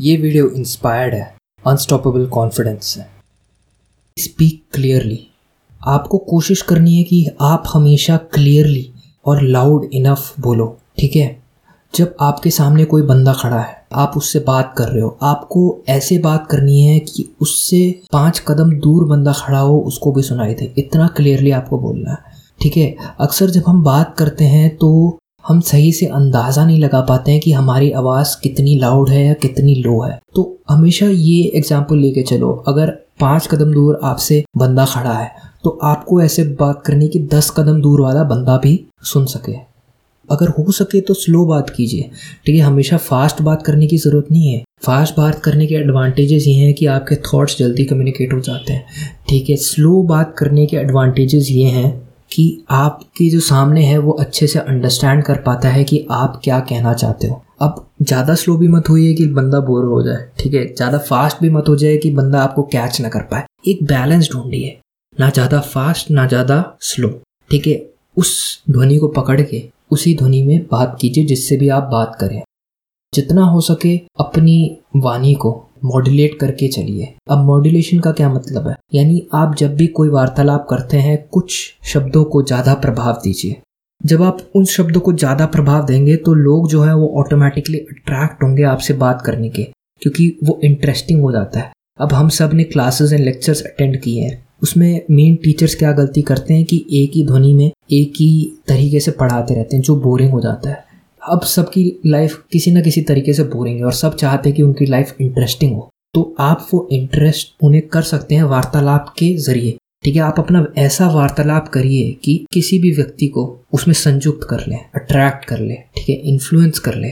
ये video inspired है unstoppable confidence से स्पीक क्लियरली आपको कोशिश करनी है कि आप हमेशा क्लियरली और लाउड इनफ बोलो, ठीक है? जब आपके सामने कोई बंदा खड़ा है, आप उससे बात कर रहे हो, आपको ऐसे बात करनी है कि उससे पाँच कदम दूर बंदा खड़ा हो, उसको भी सुनाई दे। इतना क्लियरली आपको बोलना है, ठीक है? अक्सर जब हम बात करते हैं तो हम सही से अंदाज़ा नहीं लगा पाते हैं कि हमारी आवाज़ कितनी लाउड है या कितनी लो है। तो हमेशा ये एग्ज़ाम्पल लेके चलो। अगर पाँच कदम दूर आपसे बंदा खड़ा है तो आपको ऐसे बात करनी कि दस कदम दूर वाला बंदा भी सुन सके। अगर हो सके तो स्लो बात कीजिए। ठीक है, हमेशा फास्ट बात करने की ज़रूरत नहीं है। फास्ट बात करने के एडवांटेजेस ये हैं कि आपके थॉट्स जल्दी कम्युनिकेट हो जाते हैं। ठीक है स्लो बात करने के एडवांटेजेस ये हैं कि आपके जो सामने है वो अच्छे से अंडरस्टैंड कर पाता है कि आप क्या कहना चाहते हो। अब ज़्यादा स्लो भी मत होइए कि बंदा बोर हो जाए, ठीक है? ज़्यादा फास्ट भी मत हो जाए कि बंदा आपको कैच ना कर पाए। एक बैलेंस ढूंढिए, ना ज़्यादा फास्ट ना ज़्यादा स्लो ठीक है? उस ध्वनि को पकड़ के उसी ध्वनि में बात कीजिए जिससे भी आप बात करें। जितना हो सके अपनी वाणी को मॉड्यूलेट करके चलिए। अब मॉड्यूलेशन का क्या मतलब है? यानी आप जब भी कोई वार्तालाप करते हैं, कुछ शब्दों को ज़्यादा प्रभाव दीजिए। जब आप उन शब्दों को ज़्यादा प्रभाव देंगे तो लोग जो है वो ऑटोमेटिकली अट्रैक्ट होंगे आपसे बात करने के, क्योंकि वो इंटरेस्टिंग हो जाता है। अब हम सबने क्लासेस एंड लेक्चर्स अटेंड किए हैं। उसमें मेन टीचर्स क्या गलती करते हैं कि एक ही ध्वनि में एक ही तरीके से पढ़ाते रहते हैं, जो बोरिंग हो जाता है। अब सबकी लाइफ किसी ना किसी तरीके से बोरिंग है और सब चाहते हैं कि उनकी लाइफ इंटरेस्टिंग हो। तो आप वो इंटरेस्ट उन्हें कर सकते हैं वार्तालाप के ज़रिए। ठीक है, आप अपना ऐसा वार्तालाप करिए कि किसी भी व्यक्ति को उसमें संयुक्त कर ले अट्रैक्ट कर ले, ठीक है इन्फ्लुएंस कर ले।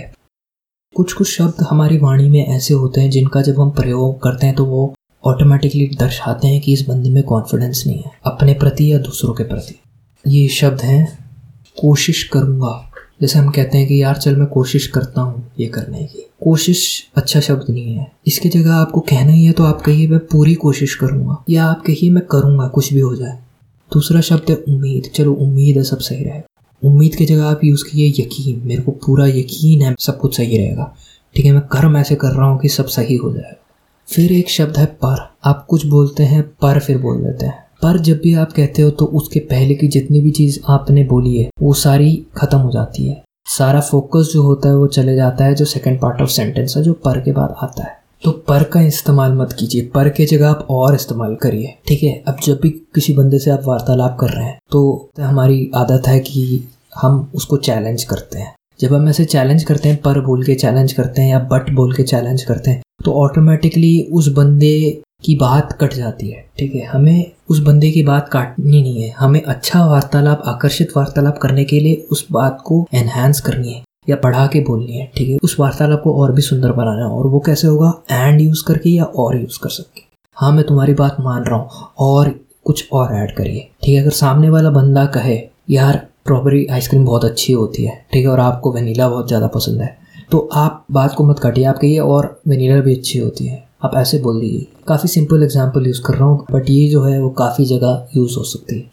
कुछ कुछ शब्द हमारी वाणी में ऐसे होते हैं जिनका जब हम प्रयोग करते हैं तो वो ऑटोमेटिकली दर्शाते हैं कि इस बंदे में कॉन्फिडेंस नहीं है, अपने प्रति या दूसरों के प्रति। ये शब्द हैं, कोशिश करूँगा जैसे हम कहते हैं कि यार चल मैं कोशिश करता हूँ ये करने की। कोशिश अच्छा शब्द नहीं है। इसकी जगह आपको कहना ही है तो आप कहिए, मैं पूरी कोशिश करूँगा। या आप कहिए, मैं करूँगा, कुछ भी हो जाए। दूसरा शब्द है उम्मीद। चलो, उम्मीद है सब सही रहेगा। उम्मीद की जगह आप यूज़ कीजिए यकीन। मेरे को पूरा यकीन है, सब कुछ सही रहेगा। ठीक है, मैं कर्म ऐसे कर रहा हूँ कि सब सही हो जाएगा फिर एक शब्द है पर। आप कुछ बोलते हैं, पर फिर बोल देते हैं। पर जब भी आप कहते हो तो उसके पहले की जितनी भी चीज़ आपने बोली है, वो सारी ख़त्म हो जाती है। सारा फोकस जो होता है, वो चले जाता है जो सेकंड पार्ट ऑफ़ सेंटेंस है, जो पर के बाद आता है। तो पर का इस्तेमाल मत कीजिए। पर के जगह आप और इस्तेमाल करिए, ठीक है? अब जब भी किसी बंदे से आप वार्तालाप कर रहे हैं तो हमारी आदत है कि हम उसको चैलेंज करते हैं। जब हम ऐसे चैलेंज करते हैं, पर बोल के चैलेंज करते हैं या बट बोल के चैलेंज करते हैं तो ऑटोमेटिकली उस बंदे की बात कट जाती है, ठीक है? हमें उस बंदे की बात काटनी नहीं है। हमें अच्छा वार्तालाप, आकर्षित वार्तालाप करने के लिए उस बात को एनहेंस करनी है या बढ़ा के बोलनी है, ठीक है? उस वार्तालाप को और भी सुंदर बनाना है। और वो कैसे होगा? एंड यूज़ करके या और यूज़ कर सके हाँ मैं तुम्हारी बात मान रहा हूँ। और कुछ और ऐड करिए, ठीक है? अगर सामने वाला बंदा कहे, यार स्ट्रॉबेरी आइसक्रीम बहुत अच्छी होती है, ठीक है? और आपको वनीला बहुत ज़्यादा पसंद है। तो आप बात को मत काटिए आप कहिए और वनीला भी अच्छी होती है। आप ऐसे बोल दीजिए। काफ़ी सिंपल एग्ज़ाम्पल यूज़ कर रहा हूँ बट ये जो है वो काफ़ी जगह यूज़ हो सकती है।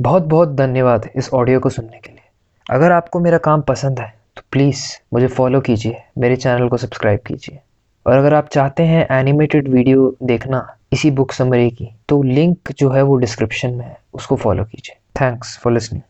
बहुत बहुत धन्यवाद इस ऑडियो को सुनने के लिए। अगर आपको मेरा काम पसंद है तो प्लीज़ मुझे फॉलो कीजिए, मेरे चैनल को सब्सक्राइब कीजिए। और अगर आप चाहते हैं एनिमेटेड वीडियो देखना इसी बुक समरी की तो लिंक जो है वो डिस्क्रिप्शन में है, उसको फॉलो कीजिए। Thanks for listening